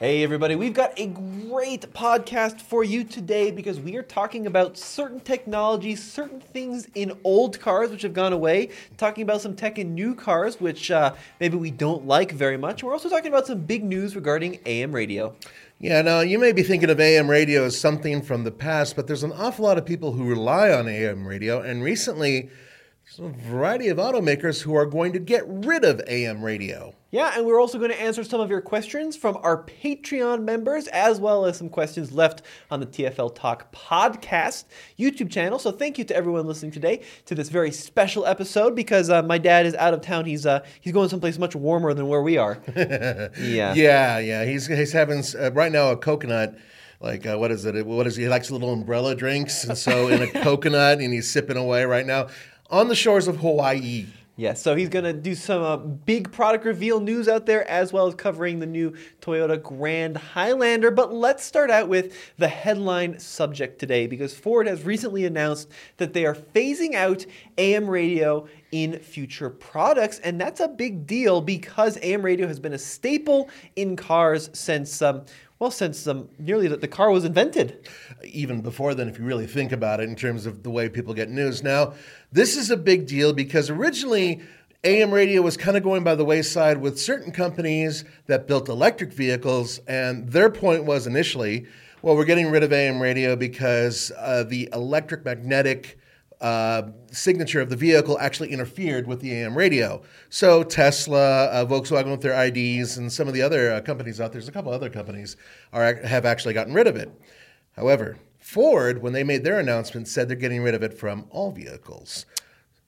Hey, everybody, we've got a great podcast for you today because we are talking about certain technologies, certain things in old cars which have gone away, talking about some tech in new cars which uh, maybe we don't like very much. We're also talking about some big news regarding AM radio. Yeah, now you may be thinking of AM radio as something from the past, but there's an awful lot of people who rely on AM radio, and recently, there's a variety of automakers who are going to get rid of AM radio. Yeah, and we're also going to answer some of your questions from our Patreon members, as well as some questions left on the TFL Talk podcast YouTube channel. So thank you to everyone listening today to this very special episode because uh, my dad is out of town. He's uh, he's going someplace much warmer than where we are. yeah. Yeah, yeah. He's he's having uh, right now a coconut. Like uh, what is it? What is he? he likes little umbrella drinks, and so in a coconut, and he's sipping away right now on the shores of Hawaii. Yeah, so he's going to do some uh, big product reveal news out there as well as covering the new Toyota Grand Highlander. But let's start out with the headline subject today because Ford has recently announced that they are phasing out AM radio in future products. And that's a big deal because AM radio has been a staple in cars since. Um, well, since um, nearly the, the car was invented. Even before then, if you really think about it in terms of the way people get news. Now, this is a big deal because originally AM radio was kind of going by the wayside with certain companies that built electric vehicles, and their point was initially, well, we're getting rid of AM radio because uh, the electric magnetic uh, signature of the vehicle actually interfered with the AM radio. So Tesla, uh, Volkswagen with their IDs, and some of the other uh, companies out there, there's a couple other companies, are have actually gotten rid of it. However, Ford, when they made their announcement, said they're getting rid of it from all vehicles.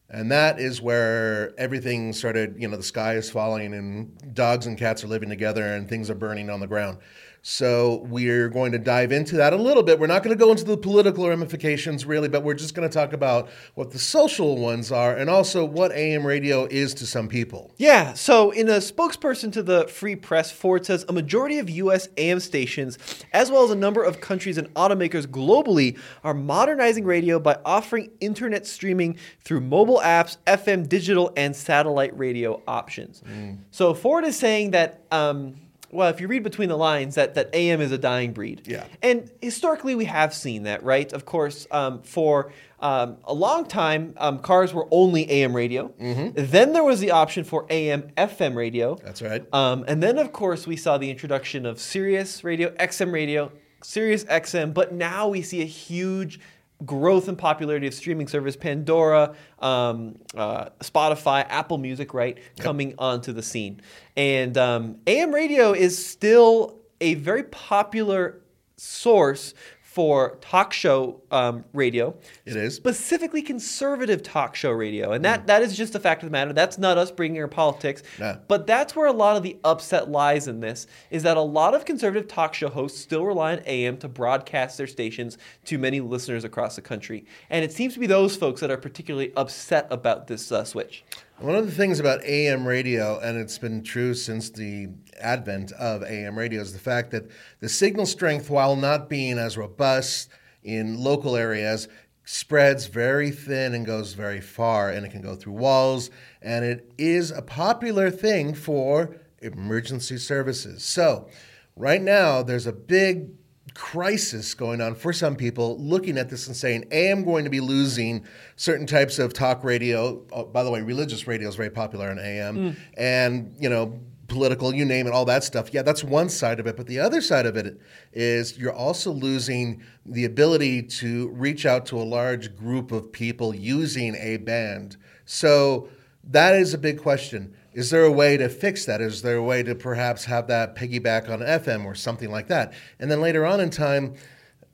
And that is where everything started, you know, the sky is falling and dogs and cats are living together and things are burning on the ground. So we're going to dive into that a little bit. We're not going to go into the political ramifications really, but we're just going to talk about what the social ones are and also what AM radio is to some people. Yeah, so in a spokesperson to the Free Press, Ford says a majority of US AM stations, as well as a number of countries and automakers globally, are modernizing radio by offering internet streaming through mobile apps, FM digital, and satellite radio options. Mm. So Ford is saying that. Um, well, if you read between the lines, that, that AM is a dying breed. Yeah. And historically, we have seen that, right? Of course, um, for um, a long time, um, cars were only AM radio. Mm-hmm. Then there was the option for AM FM radio. That's right. Um, and then, of course, we saw the introduction of Sirius radio, XM radio, Sirius XM. But now we see a huge growth and popularity of streaming service Pandora, um, uh, Spotify, Apple Music, right, yep. coming onto the scene. And um, AM radio is still a very popular source for talk show um, radio. It is specifically conservative talk show radio, and that, mm. that is just a fact of the matter. That's not us bringing our politics, nah. but that's where a lot of the upset lies in this. Is that a lot of conservative talk show hosts still rely on AM to broadcast their stations to many listeners across the country, and it seems to be those folks that are particularly upset about this uh, switch. One of the things about AM radio, and it's been true since the advent of AM radio, is the fact that the signal strength, while not being as robust in local areas, spreads very thin and goes very far, and it can go through walls, and it is a popular thing for emergency services. So, right now, there's a big crisis going on for some people looking at this and saying, I am going to be losing certain types of talk radio. Oh, by the way, religious radio is very popular in AM. Mm. And, you know, political, you name it, all that stuff. Yeah, that's one side of it. But the other side of it is you're also losing the ability to reach out to a large group of people using a band. So that is a big question. Is there a way to fix that? Is there a way to perhaps have that piggyback on FM or something like that? And then later on in time,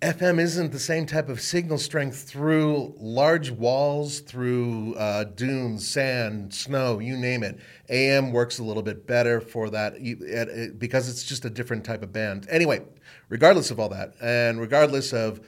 FM isn't the same type of signal strength through large walls, through uh, dunes, sand, snow, you name it. AM works a little bit better for that because it's just a different type of band. Anyway, regardless of all that, and regardless of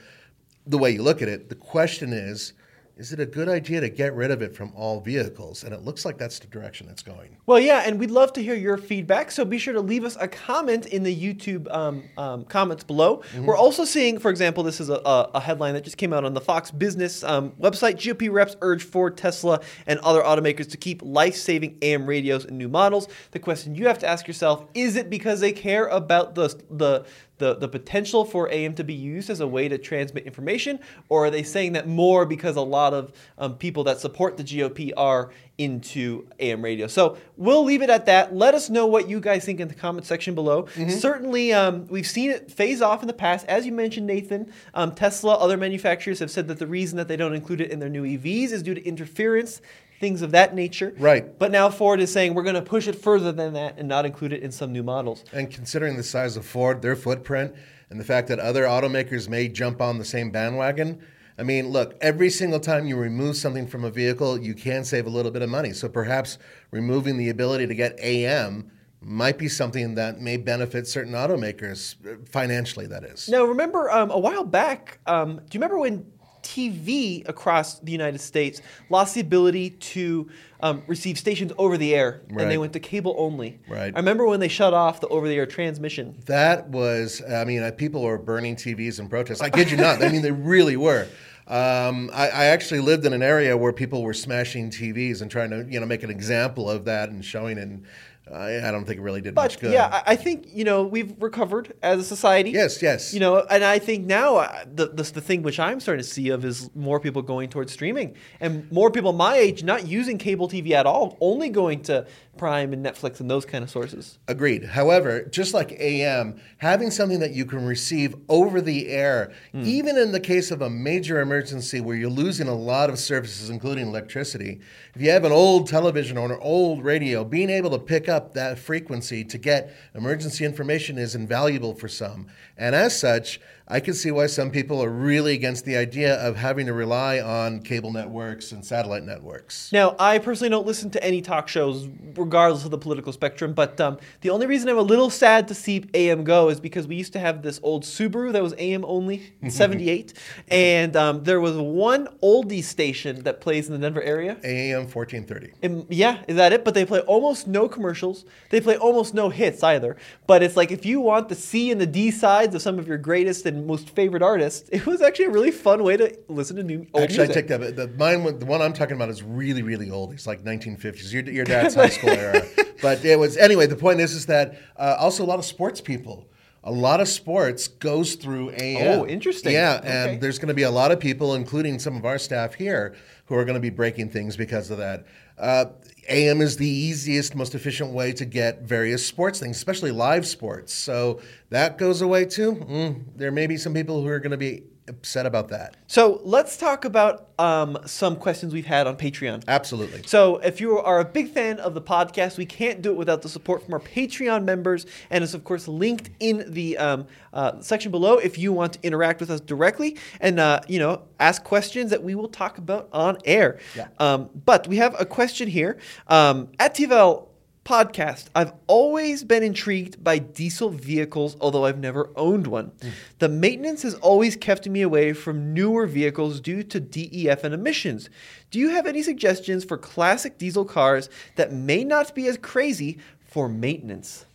the way you look at it, the question is is it a good idea to get rid of it from all vehicles? And it looks like that's the direction it's going. Well, yeah, and we'd love to hear your feedback. So be sure to leave us a comment in the YouTube um, um, comments below. Mm-hmm. We're also seeing, for example, this is a, a, headline that just came out on the Fox Business um, website. GOP reps urge Ford, Tesla, and other automakers to keep life-saving AM radios in new models. The question you have to ask yourself: Is it because they care about the the the, the potential for AM to be used as a way to transmit information, or are they saying that more because a lot of um, people that support the GOP are into AM radio? So we'll leave it at that. Let us know what you guys think in the comment section below. Mm-hmm. Certainly, um, we've seen it phase off in the past. As you mentioned, Nathan, um, Tesla, other manufacturers have said that the reason that they don't include it in their new EVs is due to interference things of that nature. Right. But now Ford is saying we're going to push it further than that and not include it in some new models. And considering the size of Ford, their footprint, and the fact that other automakers may jump on the same bandwagon, I mean, look, every single time you remove something from a vehicle, you can save a little bit of money. So perhaps removing the ability to get AM might be something that may benefit certain automakers financially, that is. Now, remember um, a while back, um, do you remember when TV across the United States lost the ability to um, receive stations over the air, right. and they went to cable only. Right. I remember when they shut off the over-the-air transmission. That was, I mean, uh, people were burning TVs in protest. I kid you not. I mean, they really were. Um, I, I, actually lived in an area where people were smashing TVs and trying to, you know, make an example of that and showing it. And I, I don't think it really did but, much good. Yeah, I think you know we've recovered as a society. Yes, yes. You know, and I think now uh, the, the the thing which I'm starting to see of is more people going towards streaming and more people my age not using cable TV at all, only going to Prime and Netflix and those kind of sources. Agreed. However, just like AM, having something that you can receive over the air, mm. even in the case of a major emergency where you're losing a lot of services, including electricity, if you have an old television or an old radio, being able to pick up that frequency to get emergency information is invaluable for some. And as such, I can see why some people are really against the idea of having to rely on cable networks and satellite networks. Now, I personally don't listen to any talk shows, regardless of the political spectrum, but um, the only reason I'm a little sad to see AM go is because we used to have this old Subaru that was AM only, 78, and um, there was one oldie station that plays in the Denver area. AM 1430. And, yeah, is that it? But they play almost no commercials. They play almost no hits either. But it's like if you want the C and the D sides of some of your greatest and most favorite artists, it was actually a really fun way to listen to new old actually, music. I take that. The mine, the one I'm talking about, is really, really old. It's like 1950s. Your, your dad's high school But it was anyway. The point is, is that uh, also a lot of sports people. A lot of sports goes through AM. Oh, interesting. Yeah, okay. and there's going to be a lot of people, including some of our staff here, who are going to be breaking things because of that. Uh, AM is the easiest, most efficient way to get various sports things, especially live sports. So that goes away too. Mm, there may be some people who are going to be upset about that. So let's talk about um, some questions we've had on Patreon. Absolutely. So if you are a big fan of the podcast, we can't do it without the support from our Patreon members, and it's of course linked in the um, uh, section below if you want to interact with us directly and uh, you know ask questions that we will talk about on air. Yeah. Um, but we have a question here um, at TFL podcast, I've always been intrigued by diesel vehicles, although I've never owned one. Mm. The maintenance has always kept me away from newer vehicles due to DEF and emissions. Do you have any suggestions for classic diesel cars that may not be as crazy for maintenance?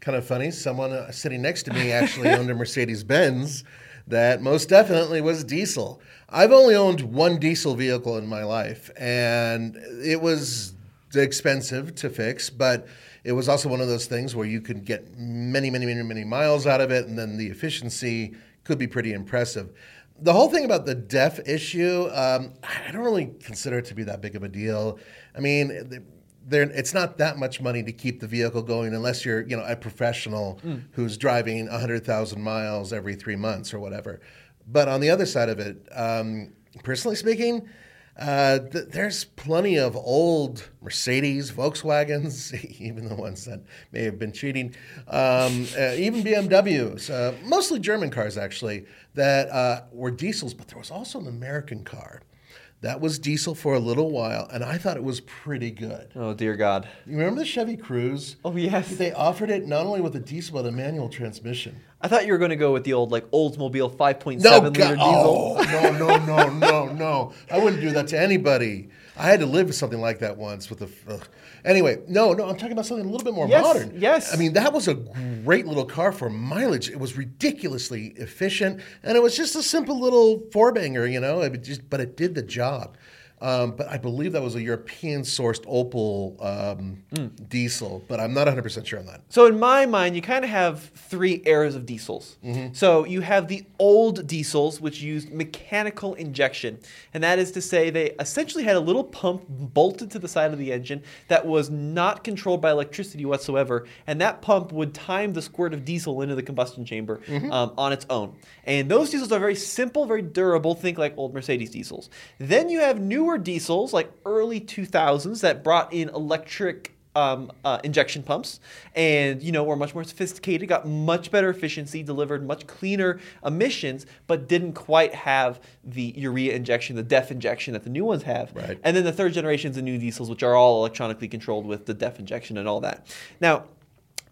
Kind of funny. Someone uh, sitting next to me actually owned a Mercedes Benz that most definitely was diesel. I've only owned one diesel vehicle in my life, and it was expensive to fix, but it was also one of those things where you could get many, many, many, many miles out of it, and then the efficiency could be pretty impressive. The whole thing about the DEF issue, um, I don't really consider it to be that big of a deal. I mean, there, it's not that much money to keep the vehicle going unless you're, you know, a professional mm. who's driving 100,000 miles every three months or whatever. But on the other side of it, um, personally speaking, uh, th- there's plenty of old Mercedes, Volkswagens, even the ones that may have been cheating, um, uh, even BMWs, uh, mostly German cars actually, that uh, were diesels, but there was also an American car That was diesel for a little while, and I thought it was pretty good. Oh dear God. You remember the Chevy Cruze? Oh yes. They offered it not only with a diesel but a manual transmission. I thought you were going to go with the old like Oldsmobile 5.7 No, liter God, diesel. oh, no, no, no, no, no! I wouldn't do that to anybody. I had to live with something like that once. With the anyway, no, no, I'm talking about something a little bit more Yes, modern. yes. I mean that was a great little car for mileage. It was ridiculously efficient, and it was just a simple little four banger, you know. It just, but it did the job. Um, but I believe that was a European sourced Opel um, Mm. diesel, but I'm not 100% sure on that. So in my mind, you kind of have three eras of diesels. So you have the old diesels, which used mechanical injection, and that is to say, they essentially had a little pump bolted to the side of the engine that was not controlled by electricity whatsoever, and that pump would time the squirt of diesel into the combustion chamber um, on its own. And those diesels are very simple, very durable. Think like old Mercedes diesels. Then you have newer diesels, like early 2000s, that brought in electric um, uh, injection pumps, and you know were much more sophisticated, got much better efficiency, delivered much cleaner emissions, but didn't quite have the urea injection, the DEF injection that the new ones have. Right. And then the third generations of new diesels, which are all electronically controlled with the DEF injection and all that. Now,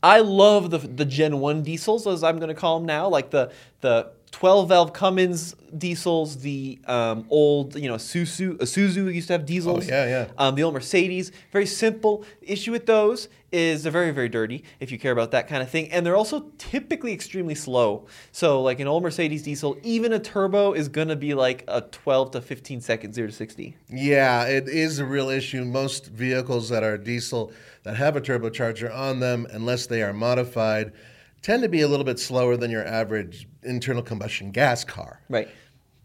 I love the the Gen One diesels, as I'm going to call them now, like the the 12 valve Cummins diesels, the um, old you know Isuzu Isuzu used to have diesels. Oh, yeah, yeah. Um, the old Mercedes, very simple. The issue with those is they're very, very dirty if you care about that kind of thing. And they're also typically extremely slow. So, like an old Mercedes diesel, even a turbo is going to be like a 12 to 15 second 0 to 60. Yeah, it is a real issue. Most vehicles that are diesel that have a turbocharger on them, unless they are modified, tend to be a little bit slower than your average internal combustion gas car. Right.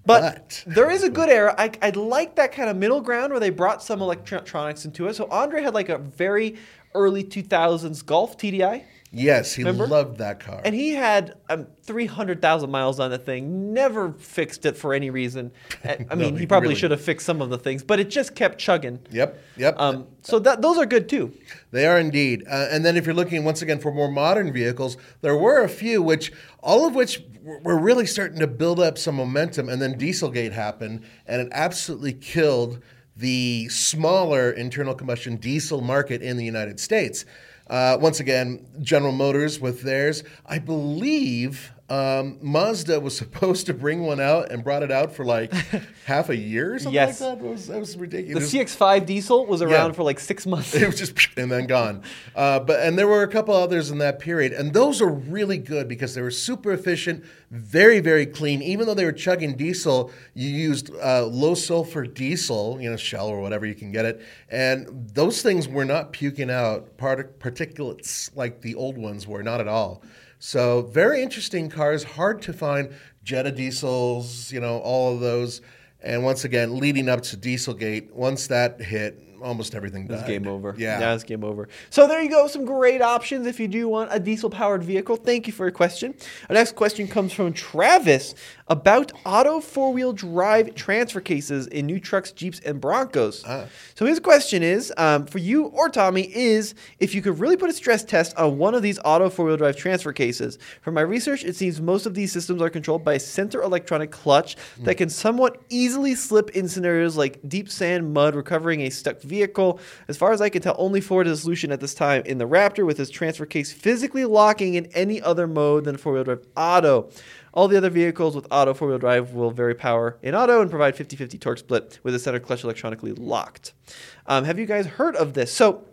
But, But- there is a good era. I, I like that kind of middle ground where they brought some electronics into it. So Andre had like a very early 2000s Golf TDI. Yes, he Remember? loved that car. And he had um, 300,000 miles on the thing, never fixed it for any reason. I I mean, No, he probably really. should have fixed some of the things, but it just kept chugging. yep, yep. Um, so that those are good too. They are indeed. Uh, and then if you're looking once again for more modern vehicles, there were a few which, all of which were really starting to build up some momentum. And then Dieselgate happened, and it absolutely killed the smaller internal combustion diesel market in the United States. Uh, once again, General Motors with theirs. I believe um, Mazda was supposed to bring one out and brought it out for like half a year or something Yes. like that. It was, that was ridiculous. The ridiculous. CX5 diesel was around Yeah. for like six months. it was just and then gone. Uh, but and there were a couple others in that period, and those are really good because they were super efficient, very very clean. Even though they were chugging diesel, you used uh, low sulfur diesel, you know Shell or whatever you can get it, and those things were not puking out part- particulates like the old ones were, not at all. So very interesting cars, hard to find. Jetta diesels, you know, all of those. And once again, leading up to Dieselgate, once that hit, almost everything died. It's game over. Yeah. it's game over. So there you go. Some great options if you do want a diesel powered vehicle. Thank you for your question. Our next question comes from Travis about auto four wheel drive transfer cases in new trucks, Jeeps, and Broncos. Ah. So his question is um, for you or Tommy is if you could really put a stress test on one of these auto four wheel drive transfer cases. From my research, it seems most of these systems are controlled by a center electronic clutch that can somewhat easily slip in scenarios like deep sand, mud, recovering a stuck vehicle. As far as I can tell, only Ford has a solution at this time in the Raptor with its transfer case physically locking in any other mode than four wheel drive auto. All the other vehicles with auto four wheel drive will vary power in auto and provide 50 50 torque split with the center clutch electronically locked. Um, have you guys heard of this? So,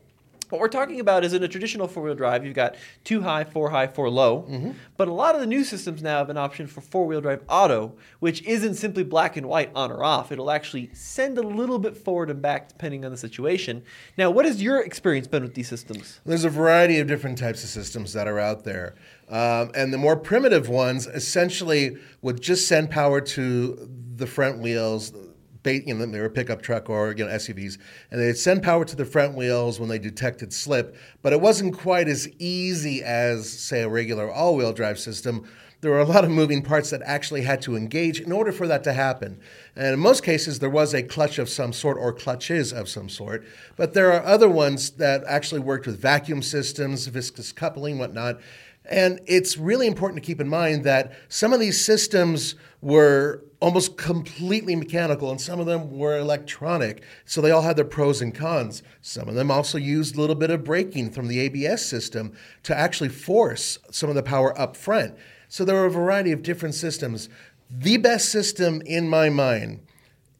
what we're talking about is in a traditional four wheel drive, you've got two high, four high, four low. But a lot of the new systems now have an option for four wheel drive auto, which isn't simply black and white on or off. It'll actually send a little bit forward and back depending on the situation. Now, what has your experience been with these systems? There's a variety of different types of systems that are out there. Um, and the more primitive ones essentially would just send power to the front wheels. You know, they were a pickup truck or you know SUVs, and they'd send power to the front wheels when they detected slip. But it wasn't quite as easy as, say, a regular all-wheel drive system. There were a lot of moving parts that actually had to engage in order for that to happen. And in most cases, there was a clutch of some sort or clutches of some sort. But there are other ones that actually worked with vacuum systems, viscous coupling, whatnot. And it's really important to keep in mind that some of these systems were almost completely mechanical and some of them were electronic. So they all had their pros and cons. Some of them also used a little bit of braking from the ABS system to actually force some of the power up front. So there were a variety of different systems. The best system in my mind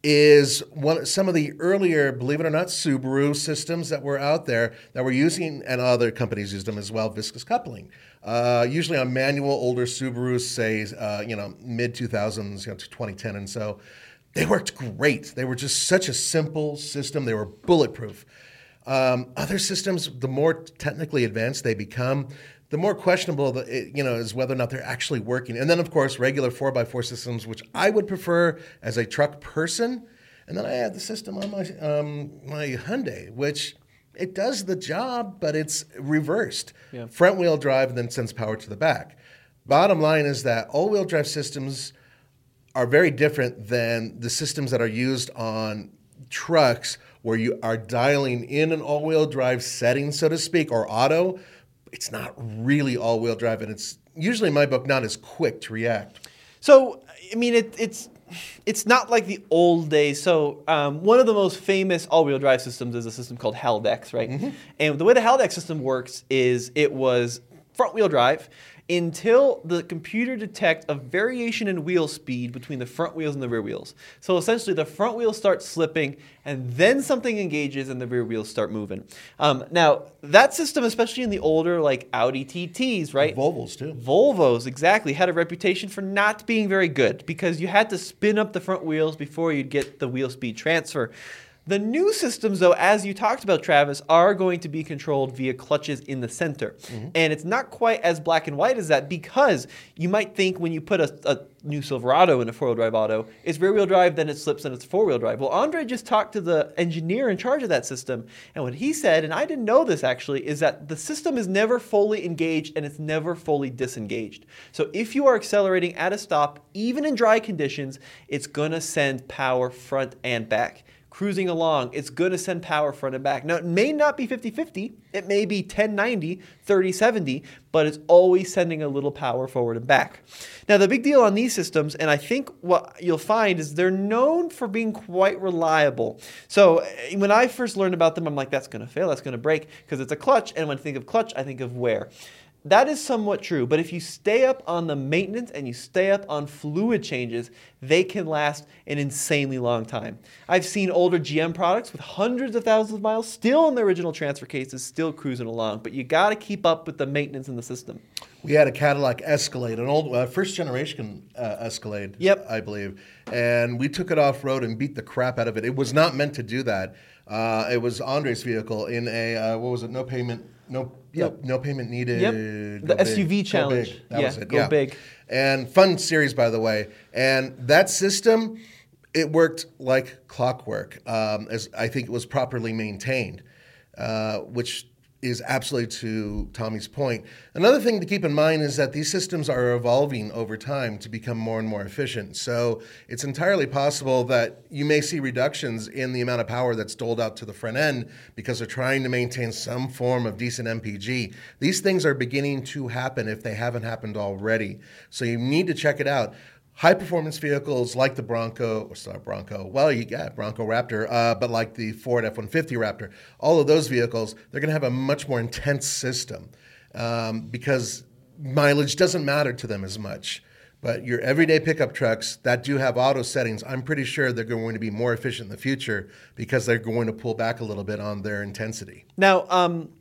is one some of the earlier, believe it or not, Subaru systems that were out there that were using, and other companies used them as well, viscous coupling. Uh, usually on manual older Subarus, say uh, you know mid 2000s, you know, to 2010, and so they worked great. They were just such a simple system. They were bulletproof. Um, other systems, the more technically advanced they become, the more questionable the, you know is whether or not they're actually working. And then of course regular four x four systems, which I would prefer as a truck person. And then I have the system on my um, my Hyundai, which it does the job, but it's reversed. Yeah. Front wheel drive and then sends power to the back. Bottom line is that all wheel drive systems are very different than the systems that are used on trucks where you are dialing in an all wheel drive setting, so to speak, or auto it's not really all wheel drive, and it's usually in my book not as quick to react. So, I mean, it, it's it's not like the old days. So um, one of the most famous all-wheel drive systems is a system called Haldex, right? Mm-hmm. And the way the Haldex system works is it was front-wheel drive until the computer detects a variation in wheel speed between the front wheels and the rear wheels. So essentially, the front wheels start slipping, and then something engages, and the rear wheels start moving. Um, now, that system, especially in the older like Audi TTs, right? Volvos too. Volvos exactly had a reputation for not being very good because you had to spin up the front wheels before you'd get the wheel speed transfer. The new systems, though, as you talked about, Travis, are going to be controlled via clutches in the center. Mm-hmm. And it's not quite as black and white as that because you might think when you put a, a new Silverado in a four wheel drive auto, it's rear wheel drive, then it slips and it's four wheel drive. Well, Andre just talked to the engineer in charge of that system. And what he said, and I didn't know this actually, is that the system is never fully engaged and it's never fully disengaged. So if you are accelerating at a stop, even in dry conditions, it's going to send power front and back cruising along, it's going to send power front and back. Now, it may not be 50 50, it may be 1090, 30 70, but it's always sending a little power forward and back. Now, the big deal on these systems, and I think what you'll find is they're known for being quite reliable. So, eh, when I first learned about them, I'm like, that's going to fail, that's going to break, because it's a clutch. And when I think of clutch, I think of wear. That is somewhat true, but if you stay up on the maintenance and you stay up on fluid changes, they can last an insanely long time. I've seen older GM products with hundreds of thousands of miles still in the original transfer cases, still cruising along, but you got to keep up with the maintenance in the system. We had a Cadillac Escalade, an old uh, first generation uh, Escalade, yep. I believe, and we took it off road and beat the crap out of it. It was not meant to do that. Uh, it was Andre's vehicle in a uh, what was it? No payment no, yep, no payment needed. Yep. The big, SUV challenge. That yeah, was it. Go yeah. big. And fun series, by the way. And that system, it worked like clockwork, um, as I think it was properly maintained, uh, which is absolutely to Tommy's point. Another thing to keep in mind is that these systems are evolving over time to become more and more efficient. So it's entirely possible that you may see reductions in the amount of power that's doled out to the front end because they're trying to maintain some form of decent MPG. These things are beginning to happen if they haven't happened already. So you need to check it out high performance vehicles like the Bronco, or sorry, Bronco, well, you got Bronco Raptor, uh, but like the Ford F 150 Raptor, all of those vehicles, they're going to have a much more intense system um, because mileage doesn't matter to them as much. But your everyday pickup trucks that do have auto settings, I'm pretty sure they're going to be more efficient in the future because they're going to pull back a little bit on their intensity. Now, um,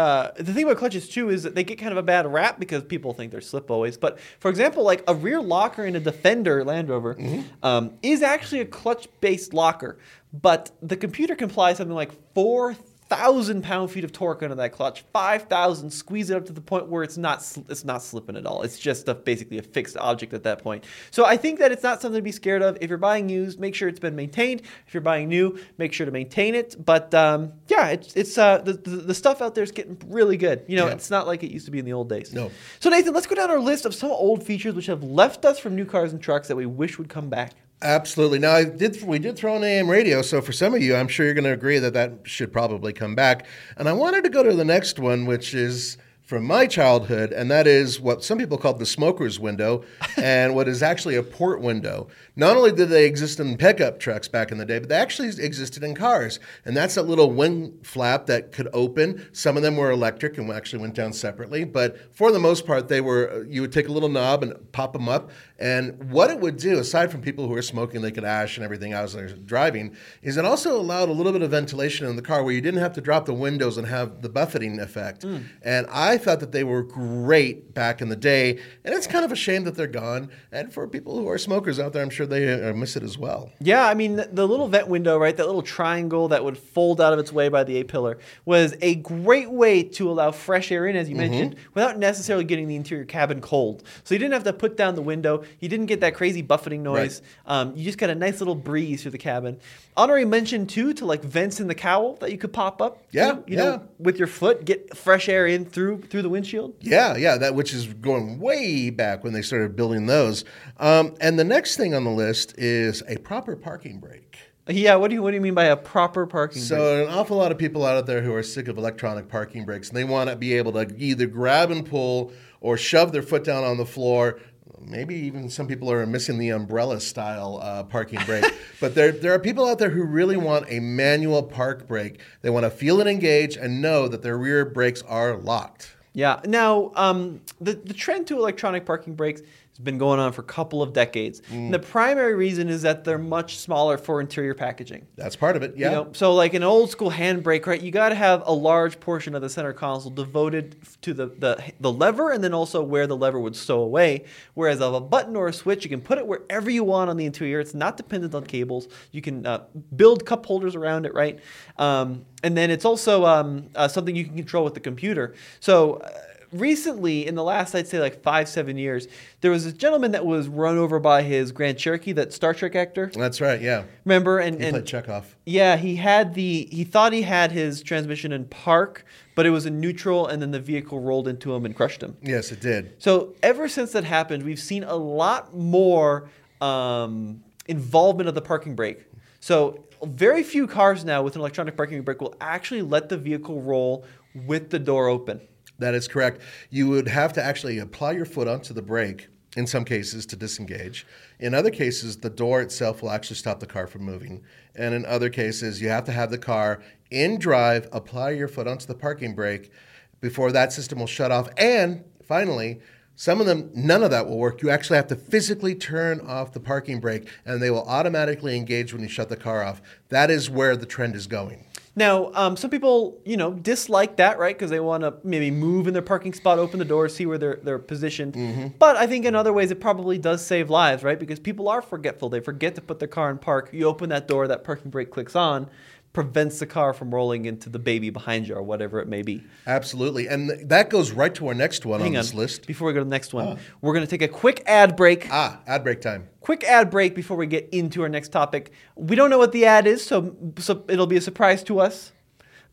uh, the thing about clutches too is that they get kind of a bad rap because people think they're slip always. But for example, like a rear locker in a Defender Land Rover mm-hmm. um, is actually a clutch-based locker, but the computer can apply something like four thousand pound feet of torque under that clutch, five thousand, squeeze it up to the point where it's not it's not slipping at all. It's just a, basically a fixed object at that point. So I think that it's not something to be scared of. If you're buying used, make sure it's been maintained. If you're buying new, make sure to maintain it. But um, yeah, it's it's uh, the, the, the stuff out there is getting really good. You know, yeah. it's not like it used to be in the old days. No. So Nathan, let's go down our list of some old features which have left us from new cars and trucks that we wish would come back. Absolutely. Now, I did. We did throw in AM radio, so for some of you, I'm sure you're going to agree that that should probably come back. And I wanted to go to the next one, which is from my childhood, and that is what some people call the smoker's window, and what is actually a port window. Not only did they exist in pickup trucks back in the day, but they actually existed in cars. And that's that little wing flap that could open. Some of them were electric and actually went down separately, but for the most part, they were. You would take a little knob and pop them up, and what it would do, aside from people who were smoking, they could ash and everything as they're driving, is it also allowed a little bit of ventilation in the car where you didn't have to drop the windows and have the buffeting effect. Mm. And I thought that they were great back in the day, and it's kind of a shame that they're gone. And for people who are smokers out there, I'm sure they uh, miss it as well. Yeah, I mean, the, the little vent window, right, that little triangle that would fold out of its way by the A pillar was a great way to allow fresh air in, as you mm-hmm. mentioned, without necessarily getting the interior cabin cold. So you didn't have to put down the window. You didn't get that crazy buffeting noise. Right. Um, you just got a nice little breeze through the cabin. Andre mentioned too to like vents in the cowl that you could pop up. Yeah, you yeah. know, with your foot, get fresh air in through through the windshield. Yeah, yeah, that which is going way back when they started building those. Um, and the next thing on the list is a proper parking brake. Yeah, what do you what do you mean by a proper parking brake? so brake? an awful lot of people out there who are sick of electronic parking brakes and they want to be able to either grab and pull or shove their foot down on the floor maybe even some people are missing the umbrella style uh, parking brake. but there, there are people out there who really want a manual park brake. They want to feel it engage and know that their rear brakes are locked. Yeah. Now, um, the, the trend to electronic parking brakes been going on for a couple of decades. Mm. the primary reason is that they're much smaller for interior packaging. That's part of it, yeah. You know, so like an old school handbrake, right? You got to have a large portion of the center console devoted to the, the the lever and then also where the lever would stow away. Whereas of a button or a switch, you can put it wherever you want on the interior. It's not dependent on cables. You can uh, build cup holders around it, right? Um, and then it's also um, uh, something you can control with the computer. So. Uh, recently, in the last, I'd say like five, seven years, there was a gentleman that was run over by his Grand Cherokee, that Star Trek actor. That's right, yeah. Remember? And, he and played Chekov. Yeah, he had the, he thought he had his transmission in park, but it was in neutral, and then the vehicle rolled into him and crushed him. Yes, it did. So ever since that happened, we've seen a lot more um, involvement of the parking brake. So very few cars now with an electronic parking brake will actually let the vehicle roll with the door open. That is correct. You would have to actually apply your foot onto the brake in some cases to disengage. In other cases, the door itself will actually stop the car from moving. And in other cases, you have to have the car in drive, apply your foot onto the parking brake before that system will shut off. And finally, some of them, none of that will work. You actually have to physically turn off the parking brake and they will automatically engage when you shut the car off. That is where the trend is going. Now, um, some people, you know, dislike that, right? Because they want to maybe move in their parking spot, open the door, see where they're they're positioned. Mm-hmm. But I think in other ways it probably does save lives, right? Because people are forgetful; they forget to put their car in park. You open that door, that parking brake clicks on, prevents the car from rolling into the baby behind you or whatever it may be. Absolutely. And that goes right to our next one Hang on this list. Before we go to the next one, ah. we're going to take a quick ad break. Ah, ad break time. Quick ad break before we get into our next topic. We don't know what the ad is, so, so it'll be a surprise to us.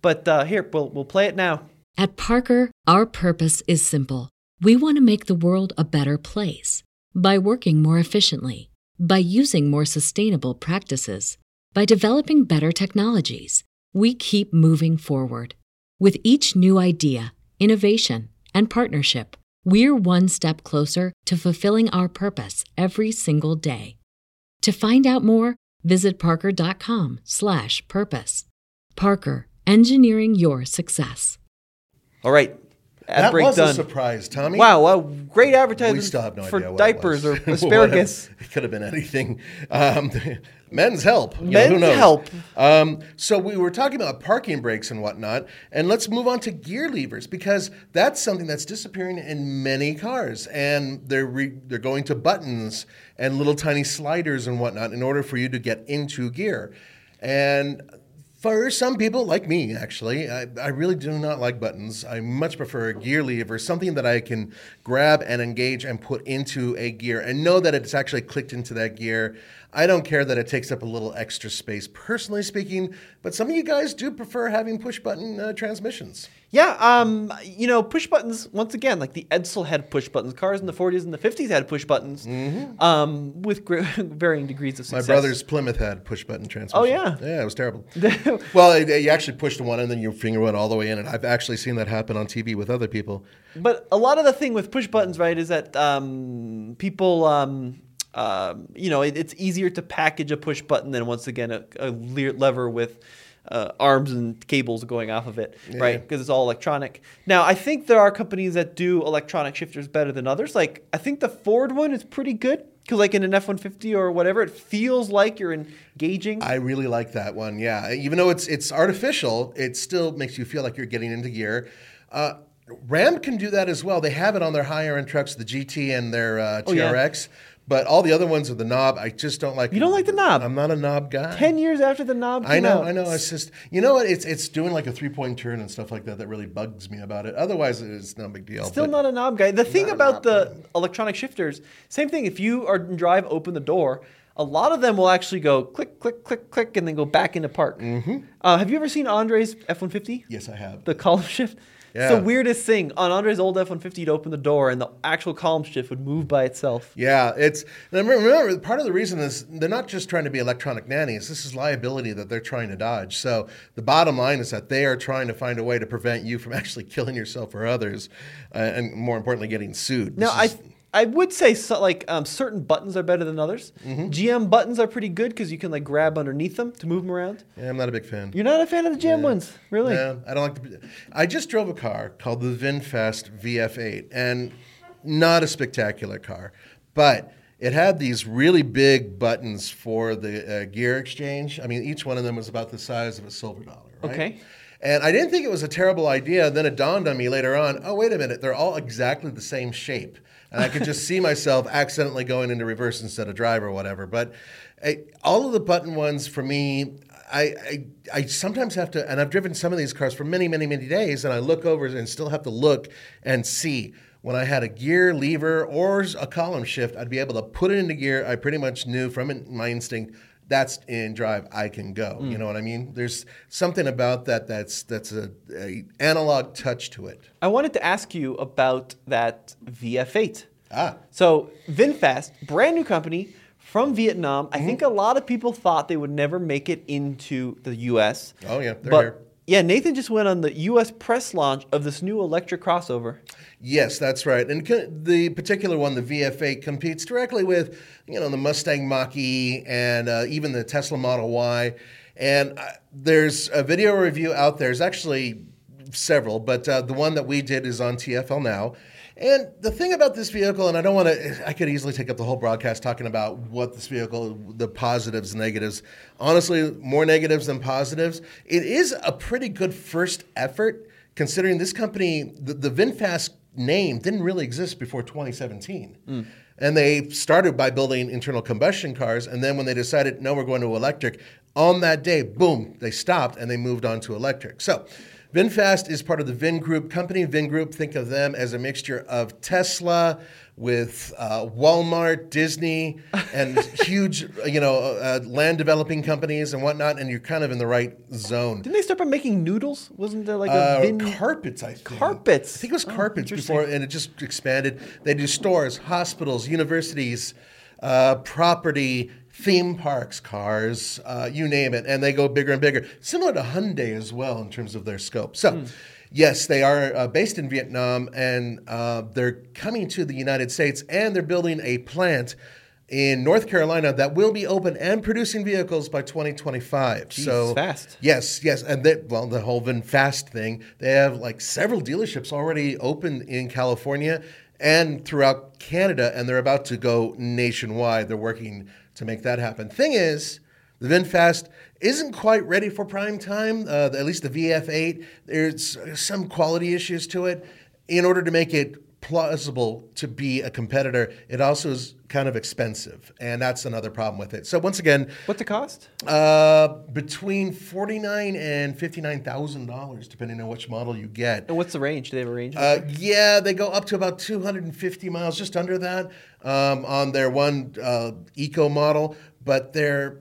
But uh, here, we'll, we'll play it now. At Parker, our purpose is simple. We want to make the world a better place by working more efficiently, by using more sustainable practices by developing better technologies, we keep moving forward. With each new idea, innovation, and partnership, we're one step closer to fulfilling our purpose every single day. To find out more, visit parker.com/purpose. Parker, engineering your success. All right, Ad that was done. a surprise, Tommy. Wow, well, great advertising we still have no for diapers or asparagus. it could have been anything. Um, men's help. men's know, help. Um, so we were talking about parking brakes and whatnot, and let's move on to gear levers because that's something that's disappearing in many cars, and they're re- they're going to buttons and little tiny sliders and whatnot in order for you to get into gear. And for some people, like me, actually, I, I, really do not like buttons. I much prefer a gear lever, something that I can grab and engage and put into a gear and know that it's actually clicked into that gear. I don't care that it takes up a little extra space, personally speaking, but some of you guys do prefer having push button uh, transmissions. Yeah, um, you know, push buttons, once again, like the Edsel had push buttons. Cars in the 40s and the 50s had push buttons mm-hmm. um, with varying degrees of success. My brother's Plymouth had push button transmission. Oh, yeah. Yeah, it was terrible. Well, it- you actually pushed the one and then your finger went all the way in, and I've actually seen that happen on TV with other people. But a lot of the thing with push buttons, right, is that um, people, um, you know, it, it's easier to package a push button than once again a, a lever with uh, arms and cables going off of it, right? Because it's all electronic. Now, I think there are companies that do electronic shifters better than others. Like, I think the Ford one is pretty good because, like, in an F one fifty or whatever, it feels like you're engaging. I really like that one. Yeah, even though it's it's artificial, it still makes you feel like you're getting into gear. Uh, Ram can do that as well. They have it on their higher end trucks, the GT and their uh, Oh, yeah. But all the other ones with the knob, I just don't like. You don't like the knob? I'm not a knob guy. Ten years after the knob came I know, out. I know. It's just you know what? It's it's doing like a three point turn and stuff like that that really bugs me about it. Otherwise, it's no big deal. Still not a knob guy. The thing about the electronic shifters, same thing. If you are in drive, open the door. A lot of them will actually go click, click, click, click, and then go back into park. Mm-hmm. Uh, have you ever seen Andre's F one fifty? Yes, I have. The column shift. It's the weirdest thing. On Andre's old F one fifty, you'd open the door and the actual column shift would move by itself. Yeah, it's and remember part of the reason is they're not just trying to be electronic nannies. This is liability that they're trying to dodge. So the bottom line is that they are trying to find a way to prevent you from actually killing yourself or others, uh, and more importantly, getting sued. Now, This I is- I would say so, like um, certain buttons are better than others. Mm-hmm. GM buttons are pretty good because you can like grab underneath them to move them around. yeah, I'm not a big fan. You're not a fan of the GM ones, really? Yeah, I don't like the. I just drove a car called the VinFast VF8, and not a spectacular car, but it had these really big buttons for the uh, gear exchange. I mean, each one of them was about the size of a silver dollar. Right? Okay. And I didn't think it was a terrible idea. Then it dawned on me later on. Oh, wait a minute! They're all exactly the same shape, and I could just see myself accidentally going into reverse instead of drive or whatever. But eh, all of the button ones for me, I, I I sometimes have to, and I've driven some of these cars for many, many, many days, and I look over and still have to look and see. When I had a gear lever or a column shift, I'd be able to put it into gear. I pretty much knew from my instinct that's in drive. I can go. You know what I mean? There's something about that that's that's a, a analog touch to it. I wanted to ask you about that VF8. Ah. So VinFast, brand new company from Vietnam. I think a lot of people thought they would never make it into the U.S. Oh, yeah, they're but here. yeah, Nathan just went on the U.S. press launch of this new electric crossover. Yes, that's right. And the particular one, the VF8, competes directly with, you know, the Mustang Mach-E and uh, even the Tesla Model Y. And uh, there's a video review out there. There's actually several, but uh, the one that we did is on TFL now. And the thing about this vehicle, and I don't want to, I could easily take up the whole broadcast talking about what this vehicle, the positives, negatives. Honestly, more negatives than positives. It is a pretty good first effort considering this company, the, the VinFast name didn't really exist before 2017. And they started by building internal combustion cars. And then when they decided, no, we're going to electric, on that day, boom, they stopped and they moved on to electric. So VinFast is part of the Vingroup company. Vingroup, think of them as a mixture of Tesla with uh, Walmart, Disney, and huge, you know, uh, land developing companies and whatnot. And you're kind of in the right zone. Didn't they start by making noodles? Wasn't there like a Uh, carpets, I think. Carpets. I think it was Oh, carpets interesting. before, and it just expanded. They do stores, hospitals, universities, uh, property, theme parks, cars, uh, you name it, and they go bigger and bigger. Similar to Hyundai as well in terms of their scope. So. Hmm. Yes, they are uh, based in Vietnam and uh, they're coming to the United States and they're building a plant in North Carolina that will be open and producing vehicles by 2025. so fast. Yes, yes, and they, well, the whole VinFast thing. They have like several dealerships already open in California and throughout Canada, and they're about to go nationwide. They're working to make that happen. Thing is, the VinFast isn't quite ready for prime time. Uh, at least the VF8. There's some quality issues to it. In order to make it plausible to be a competitor, it also is kind of expensive, and that's another problem with it. So once again, What's the cost? uh, between forty nine and fifty nine thousand dollars, depending on which model you get. And what's the range? Do they have a range? Uh, yeah, they go up to about two hundred and fifty miles, just under that, um, on their one uh, eco model. But they're,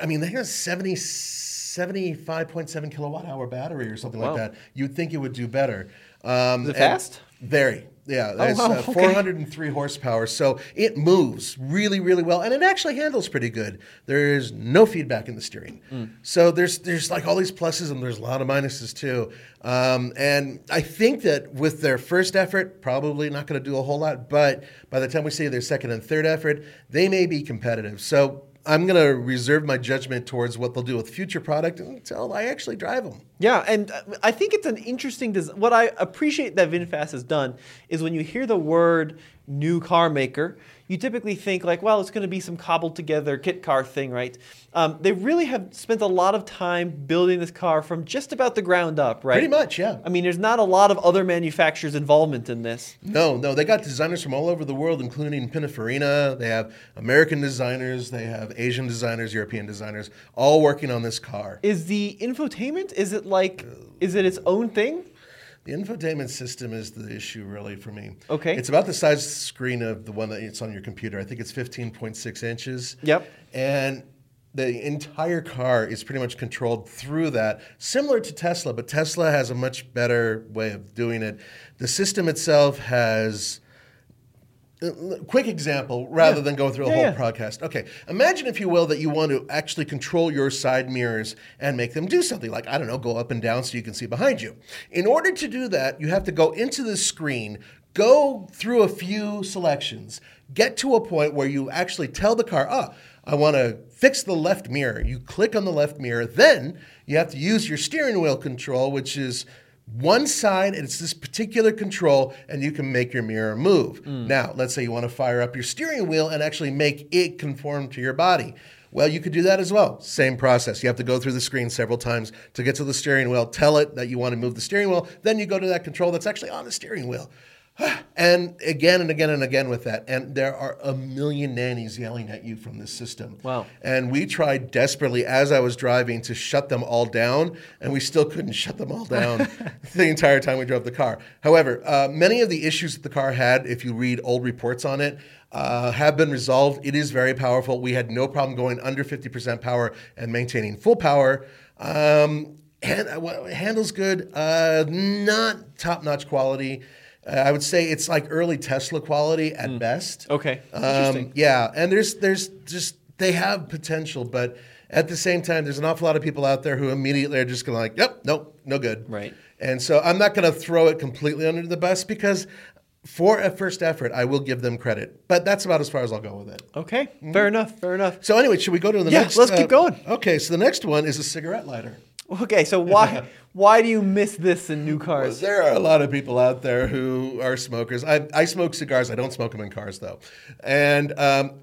I mean, they have 70, 75.7 kilowatt hour battery or something Wow. like that. You'd think it would do better. Um, Is it fast? Very. Yeah, Oh, it's wow, uh, okay. 403 horsepower. So it moves really, really well, and it actually handles pretty good. There is no feedback in the steering. Hmm. So there's there's like all these pluses and there's a lot of minuses too. Um, and I think that with their first effort, probably not going to do a whole lot. But by the time we see their second and third effort, they may be competitive. So I'm going to reserve my judgment towards what they'll do with future product until I actually drive them. Yeah, and uh, I think it's an interesting. Des- what I appreciate that VinFast has done is when you hear the word new car maker, you typically think like, well, it's going to be some cobbled together kit car thing, right? Um, they really have spent a lot of time building this car from just about the ground up, right? Pretty much, yeah. I mean, there's not a lot of other manufacturers' involvement in this. No, no, they got designers from all over the world, including Pininfarina. They have American designers, they have Asian designers, European designers, all working on this car. Is the infotainment? Is it like? Is it its own thing? The infotainment system is the issue, really, for me. Okay. It's about the size screen of the one that's on your computer. I think it's 15.6 inches. Yep. And the entire car is pretty much controlled through that, similar to Tesla, but Tesla has a much better way of doing it. The system itself has. Uh, Quick example, rather Yeah. than go through a Yeah, whole yeah. podcast. Okay, imagine, if you will, that you want to actually control your side mirrors and make them do something like, I don't know, go up and down so you can see behind you. In order to do that, you have to go into the screen, go through a few selections, get to a point where you actually tell the car, ah, I want to fix the left mirror. You click on the left mirror, then you have to use your steering wheel control, which is one side, and it's this particular control, and you can make your mirror move. Mm. Now, let's say you want to fire up your steering wheel and actually make it conform to your body. Well, you could do that as well. Same process. You have to go through the screen several times to get to the steering wheel, tell it that you want to move the steering wheel, then you go to that control that's actually on the steering wheel. And again and again and again with that. And there are a million nannies yelling at you from this system. Wow. And we tried desperately as I was driving to shut them all down, and we still couldn't shut them all down the entire time we drove the car. However, uh, many of the issues that the car had, if you read old reports on it, uh, have been resolved. It is very powerful. We had no problem going under 50% power and maintaining full power. Um, and uh, handles good, uh, not top notch quality. Uh, I would say it's like early Tesla quality at best. Okay, interesting. Um, yeah, and there's there's just they have potential, but at the same time, there's an awful lot of people out there who immediately are just going like, yep, nope, no good. Right. And so I'm not going to throw it completely under the bus because for a first effort, I will give them credit, but that's about as far as I'll go with it. Okay, fair enough. Fair enough. So anyway, should we go to the Yeah, next? uh, let's keep going. Okay, so the next one is a cigarette lighter. Okay, so why why do you miss this in new cars? There are a lot of people out there who are smokers. I, I smoke cigars. I don't smoke them in cars, though. And um,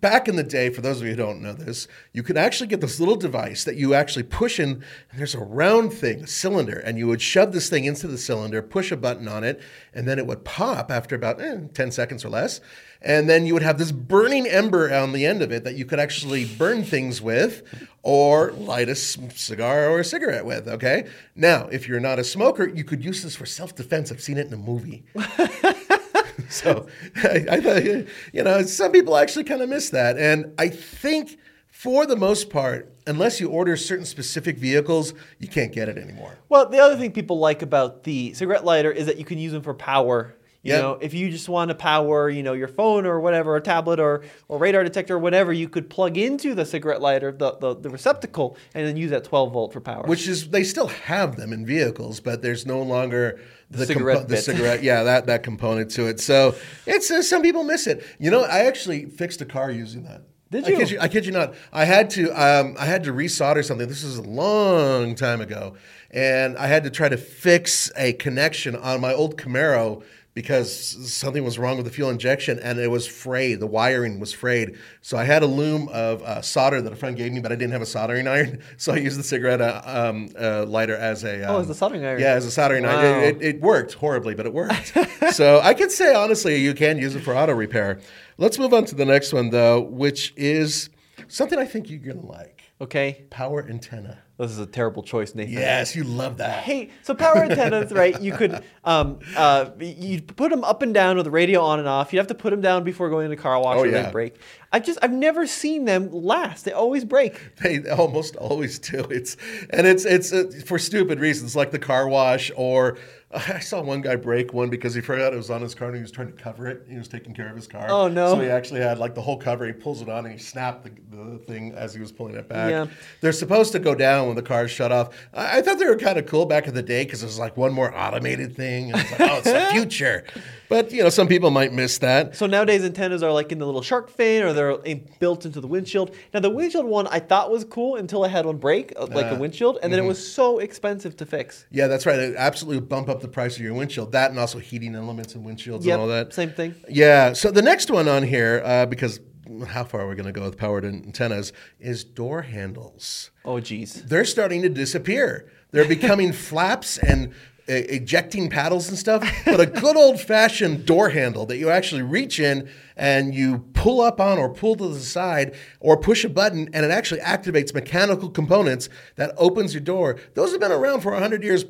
back in the day, for those of you who don't know this, you could actually get this little device that you actually push in, and there's a round thing, a cylinder, and you would shove this thing into the cylinder, push a button on it, and then it would pop after about eh, 10 seconds or less. And then you would have this burning ember on the end of it that you could actually burn things with or light a cigar or a cigarette with, okay? Now, if you're not a smoker, you could use this for self defense. I've seen it in a movie. so I, I thought, you know, some people actually kind of miss that. And I think for the most part, unless you order certain specific vehicles, you can't get it anymore. Well, the other thing people like about the cigarette lighter is that you can use them for power. You Yep. know, if you just want to power, you know, your phone or whatever, a tablet or, or radar detector or whatever, you could plug into the cigarette lighter, the, the, the receptacle, and then use that 12 volt for power. Which is they still have them in vehicles, but there's no longer the, cigarette the cigarette, yeah, that that component to it. So it's uh, some people miss it. You know, I actually fixed a car using that. Did I kid you? you? I kid you not. I had to. Um, I had to resolder something. This is a long time ago, and I had to try to fix a connection on my old Camaro because something was wrong with the fuel injection and it was frayed. The wiring was frayed. So I had a loom of uh, solder that a friend gave me, but I didn't have a soldering iron. So I used the cigarette uh, um, uh, lighter as a. Um, Oh, as a soldering iron. Yeah, as a soldering Wow. iron. It, it, it worked horribly, but it worked. so I could say honestly, you can use it for auto repair. Let's move on to the next one though, which is something I think you're gonna like. Okay. Power antenna. This is a terrible choice, Nathan. Yes, you love that. Hey, so power antennas, right? You could, um, uh, you put them up and down with the radio on and off. You'd have to put them down before going to the car wash Oh, or yeah. they break. I've just, I've never seen them last. They always break. They almost always do. It's and it's it's uh, for stupid reasons like the car wash or I saw one guy break one because he forgot it was on his car and he was trying to cover it. He was taking care of his car. Oh, no. So he actually had like the whole cover. He pulls it on and he snapped the, the thing as he was pulling it back. Yeah. They're supposed to go down when the car's shut off. I, I thought they were kind of cool back in the day because it was like one more automated thing. And it's like, oh, it's the future. But you know, some people might miss that. So nowadays antennas are like in the little shark fin or they're in, built into the windshield. Now the windshield one I thought was cool until I had one break, uh, like the Uh, windshield, and then mm-hmm. it was so expensive to fix. Yeah, that's right. It absolutely bump up the price of your windshield. That and also heating elements and windshields Yep, and all that. same thing. Yeah. So the next one on here, uh, because how far are we going to go with powered antennas, is door handles. Oh geez. They're starting to disappear. They're becoming flaps and ejecting paddles and stuff. But a good old fashioned door handle that you actually reach in and you pull up on or pull to the side or push a button and it actually activates mechanical components that opens your door. Those have been around for 100 years.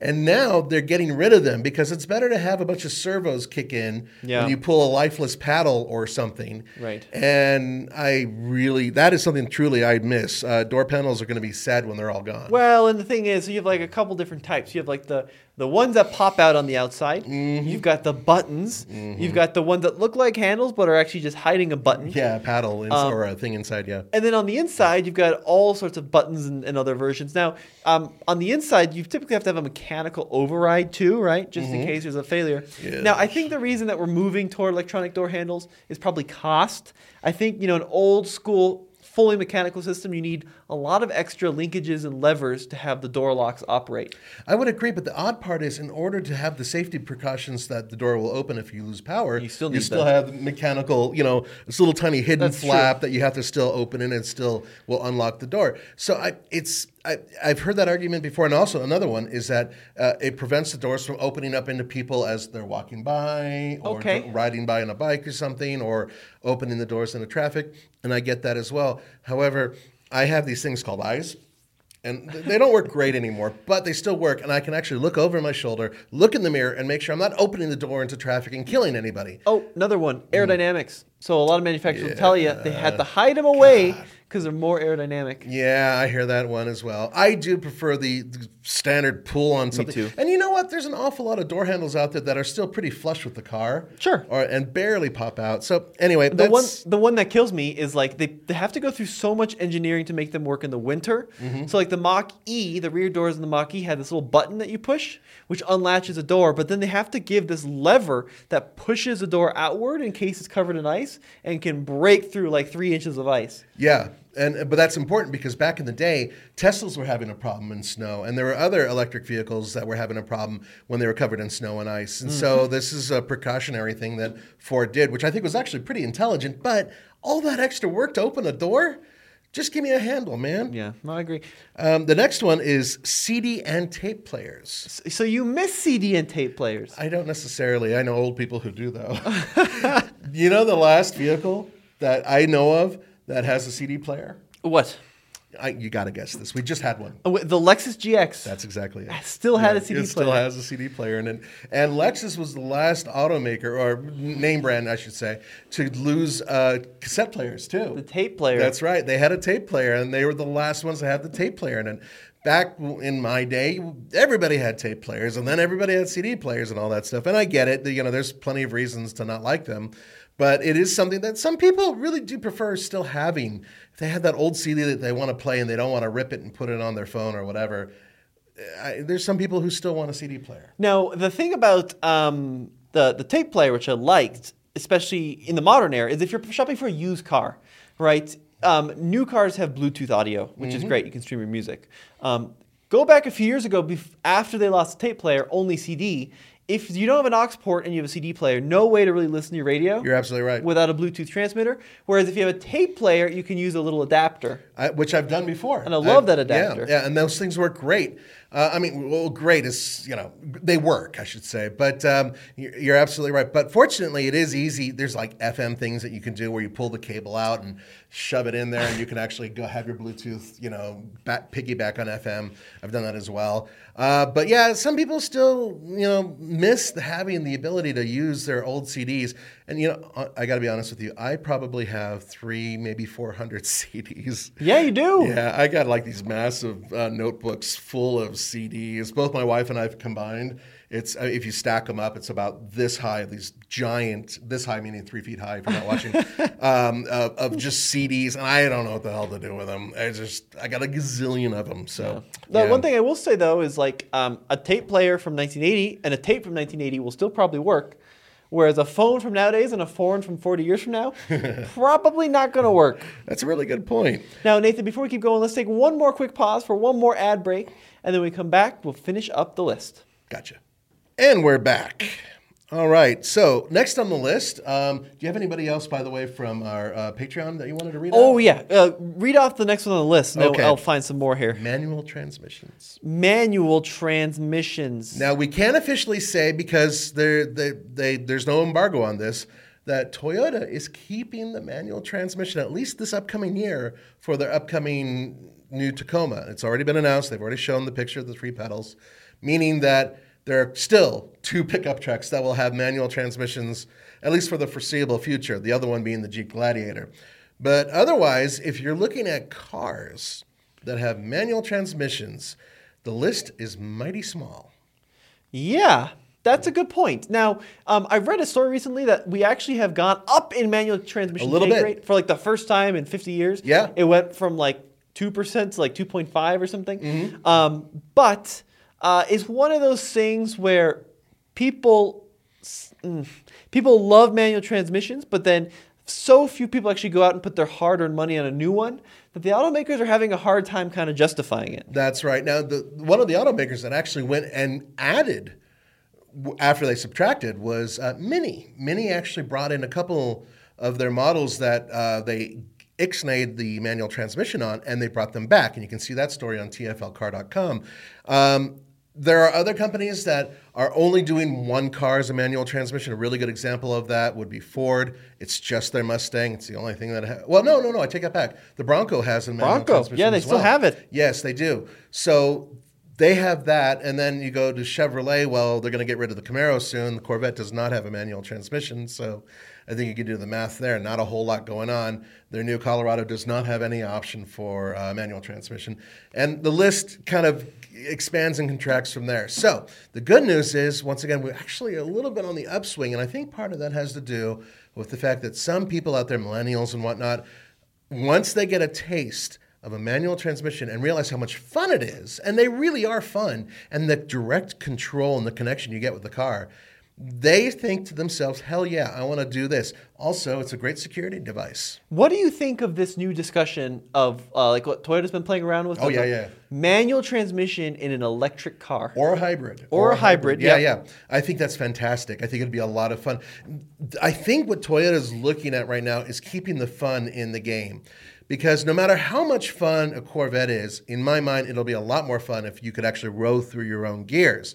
And now they're getting rid of them because it's better to have a bunch of servos kick in Yeah. when you pull a lifeless paddle or something. Right. And I really, that is something truly I miss. Uh, door panels are going to be sad when they're all gone. Well, and the thing is, you have like a couple different types. You have like the the ones that pop out on the outside. Mm-hmm. You've got the buttons. You've got the ones that look like handles but are actually just hiding a button. Yeah, a paddle ins- Um, or a thing inside. Yeah. And then on the inside, you've got all sorts of buttons and, and other versions. Now, um, on the inside, you typically have to have a mechanical override too, right? Just in case there's a failure. Now, I think the reason that we're moving toward electronic door handles is probably cost. I think, you know, an old school, fully mechanical system, you need a lot of extra linkages and levers to have the door locks operate. I would agree, but the odd part is, in order to have the safety precautions that the door will open if you lose power, You still you still have mechanical, you know, this little tiny hidden That's true. flap that you have to still open and it still will unlock the door. So I, it's I, I've heard that argument before, and also another one is that uh, it prevents the doors from opening up into people as they're walking by or Okay. riding by on a bike or something, or opening the doors into traffic, and I get that as well. However, I have these things called eyes. And they don't work great anymore, but they still work. And I can actually look over my shoulder, look in the mirror, and make sure I'm not opening the door into traffic and killing anybody. Oh, another one aerodynamics. So a lot of manufacturers will tell you they had to hide them away because they're more aerodynamic. Yeah, I hear that one as well. I do prefer the, the standard pull on something. Me too. And you know what? There's an awful lot of door handles out there that are still pretty flush with the car. Sure. Or and barely pop out. So anyway, The that's, one, the one that kills me is like they, they have to go through so much engineering to make them work in the winter. Mm-hmm. So like the Mach E, the rear doors in the Mach E had this little button that you push, which unlatches a door. But then they have to give this lever that pushes the door outward in case it's covered in ice and can break through like three inches of ice. Yeah, and but that's important because back in the day, Teslas were having a problem in snow, and there were other electric vehicles that were having a problem when they were covered in snow and ice. And so this is a precautionary thing that Ford did, which I think was actually pretty intelligent. But all that extra work to open a door, just give me a handle, man. Yeah, no, I agree. Um, the next one is CD and tape players. So you miss CD and tape players. I don't necessarily. I know old people who do though. you know the last vehicle that I know of that has a CD player? What? I, you got to guess this. We just had one. Oh, the Lexus GX. That's exactly it. still had a CD it still has a CD player, and and Lexus was the last automaker or name brand, I should say, to lose uh, cassette players too. the tape player. That's right. They had a tape player, and they were the last ones to have the tape player. And back in my day, everybody had tape players, and then everybody had CD players and all that stuff. And I get it. You know, there's plenty of reasons to not like them, but it is something that some people really do prefer still having. If they have that old CD that they want to play and they don't want to rip it and put it on their phone or whatever. I, there's some people who still want a CD player. Now, the thing about um, the the tape player, which I liked, especially in the modern era, is if you're shopping for a used car, right? Um, new cars have Bluetooth audio, which is great. You can stream your music. Um, go back a few years ago, bef- after they lost the tape player, only CD. If you don't have an aux port and you have a CD player, no way to really listen to your radio. You're absolutely right. Without a Bluetooth transmitter. Whereas if you have a tape player, you can use a little adapter. I, which I've done before. And I love I've- that adapter. Yeah, yeah, and those things work great. Uh, I mean, well, great is you know they work, I should say, but um, you're, absolutely right. But fortunately, it is easy. There's like FM things that you can do where you pull the cable out and shove it in there, and you can actually go have your Bluetooth, you know, back, piggyback on FM. I've done that as well. Uh, but yeah, some people still you know miss the, having the ability to use their old CDs. And you know, I got to be honest with you, I probably have three, maybe 400 CDs. Yeah, you do. Yeah, I got like these massive uh, notebooks full of CDs. Both my wife and I have combined. It's uh, if you stack them up, it's about this high. These giant, this high meaning three feet high. If you're not watching, um, uh, of just CDs, and I don't know what the hell to do with them. I just I got a gazillion of them. So The yeah. one thing I will say though is like um, a tape player from 1980 and a tape from 1980 will still probably work, whereas a phone from nowadays and a phone from 40 years from now probably not going to work. that's a really good point. Now, Nathan, before we keep going, let's take one more quick pause for one more ad break, and then we come back. We'll finish up the list. Gotcha. And we're back. All right. So next on the list, um, do you have anybody else, by the way, from our uh, Patreon that you wanted to read? Oh out? yeah, uh, read off the next one on the list, then Okay. I'll find some more here. Manual transmissions. Manual transmissions. Now we can't officially say because there, they, they, there's no embargo on this that Toyota is keeping the manual transmission at least this upcoming year for their upcoming new Tacoma. It's already been announced. They've already shown the picture of the three pedals, meaning that there are still two pickup trucks that will have manual transmissions at least for the foreseeable future. The other one being the Jeep Gladiator. But otherwise, if you're looking at cars that have manual transmissions, the list is mighty small. Yeah, that's a good point. Now, um, I read a story recently that we actually have gone up in manual transmission A little bit. rate for like the first time in 50 years. Yeah. it went from like two percent to like 2.5 or something. Mm-hmm. Um, but uh, it's one of those things where people mm, people love manual transmissions, but then so few people actually go out and put their hard-earned money on a new one that the automakers are having a hard time kind of justifying it. That's right. Now, the one of the automakers that actually went and added after they subtracted was uh, Mini. Mini actually brought in a couple of their models that uh, they ixnayed the manual transmission on, and they brought them back. And you can see that story on TFLcar.com. Um, there are other companies that are only doing one car as a manual transmission. A really good example of that would be Ford. It's just their Mustang. It's the only thing that. Ha- well, no, no, no. I take that back. The Bronco has a manual Bronco. transmission. Yeah, they still well. have it. Yes, they do. So they have that, and then you go to Chevrolet. Well, they're going to get rid of the Camaro soon. The Corvette does not have a manual transmission, so I think you can do the math there. Not a whole lot going on. Their new Colorado does not have any option for uh, manual transmission, and the list kind of expands and contracts from there. So the good news is, once again, we're actually a little bit on the upswing, and I think part of that has to do with the fact that some people out there, millennials and whatnot, once they get a taste of a manual transmission and realize how much fun it is, and they really are fun, and the direct control and the connection you get with the car, they think to themselves, hell yeah, I want to do this. Also, it's a great security device. What do you think of this new discussion of uh, like what Toyota's been playing around with? Oh, yeah, yeah. Manual transmission in an electric car. Or a hybrid. Or a hybrid, Yeah, yep. yeah. I think that's fantastic. I think it'd be a lot of fun. I think what Toyota's looking at right now is keeping the fun in the game. Because no matter how much fun a Corvette is, in my mind, it'll be a lot more fun if you could actually row through your own gears.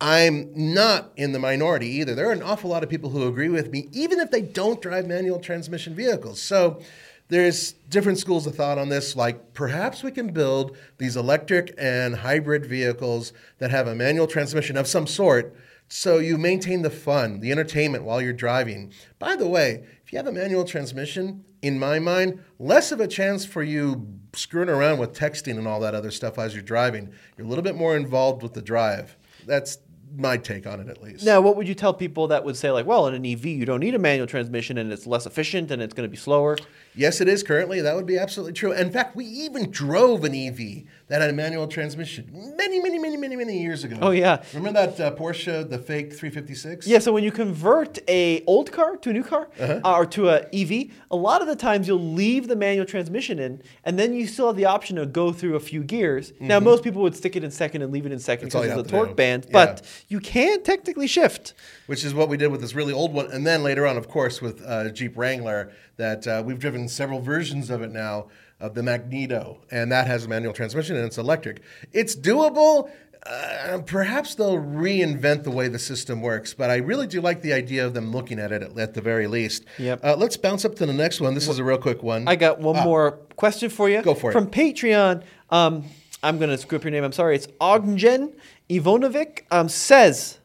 I'm not in the minority either. There are an awful lot of people who agree with me, even if they don't drive manual transmission vehicles. So there's different schools of thought on this. Like perhaps we can build these electric and hybrid vehicles that have a manual transmission of some sort. So you maintain the fun, the entertainment while you're driving. By the way, if you have a manual transmission, in my mind, less of a chance for you screwing around with texting and all that other stuff as you're driving. You're a little bit more involved with the drive. That's my take on it, at least. Now, what would you tell people that would say like, well, in an EV you don't need a manual transmission and it's less efficient and it's going to be slower? Yes, it is currently. That would be absolutely true. In fact, we even drove an EV that had a manual transmission many, many, many, many, many years ago. Oh, yeah. Remember that uh, Porsche, the fake 356? Yeah, so when you convert a old car to a new car Uh-huh. uh, or to a EV, a lot of the times you'll leave the manual transmission in, and then you still have the option to go through a few gears. Now, most people would stick it in second and leave it in second Mm-hmm. Because the to torque band, Yeah. but you can technically shift. which is what we did with this really old one. And then later on, of course, with uh, Jeep Wrangler, that uh, we've driven several versions of it now. Of the Magneto, and that has a manual transmission and it's electric. It's doable. Uh, perhaps they'll reinvent the way the system works, but I really do like the idea of them looking at it at, at the very least. Yep. Uh, let's bounce up to the next one. This is a real quick one. I got one more question for you. Ah. Go for it. From Patreon. Um, I'm going to screw up your name. I'm sorry. It's Ogden Ivanovic. Um, says,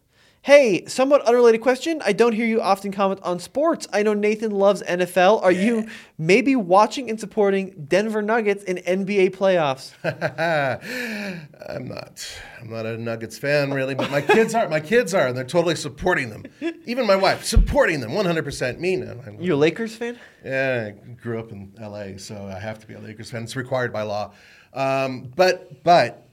Hey, somewhat unrelated question. I don't hear you often comment on sports. I know Nathan loves NFL. Are you maybe watching and supporting Denver Nuggets in NBA playoffs? I'm not. I'm not a Nuggets fan really, but my kids are. My kids are, and they're totally supporting them. Even my wife supporting them 100%. Me, no. You a Lakers fan? Yeah, I grew up in LA, so I have to be a Lakers fan. It's required by law. Um, but but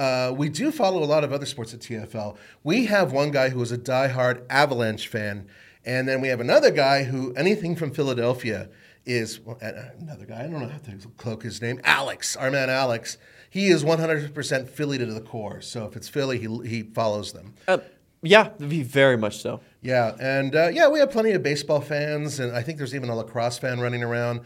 uh, we do follow a lot of other sports at TFL. We have one guy who is a diehard Avalanche fan, and then we have another guy who anything from Philadelphia is well, uh, another guy. I don't know how to cloak his name. Alex, our man Alex. He is 100% Philly to the core. So if it's Philly, he he follows them. Uh, yeah, very much so. Yeah, and uh, yeah, we have plenty of baseball fans, and I think there's even a lacrosse fan running around.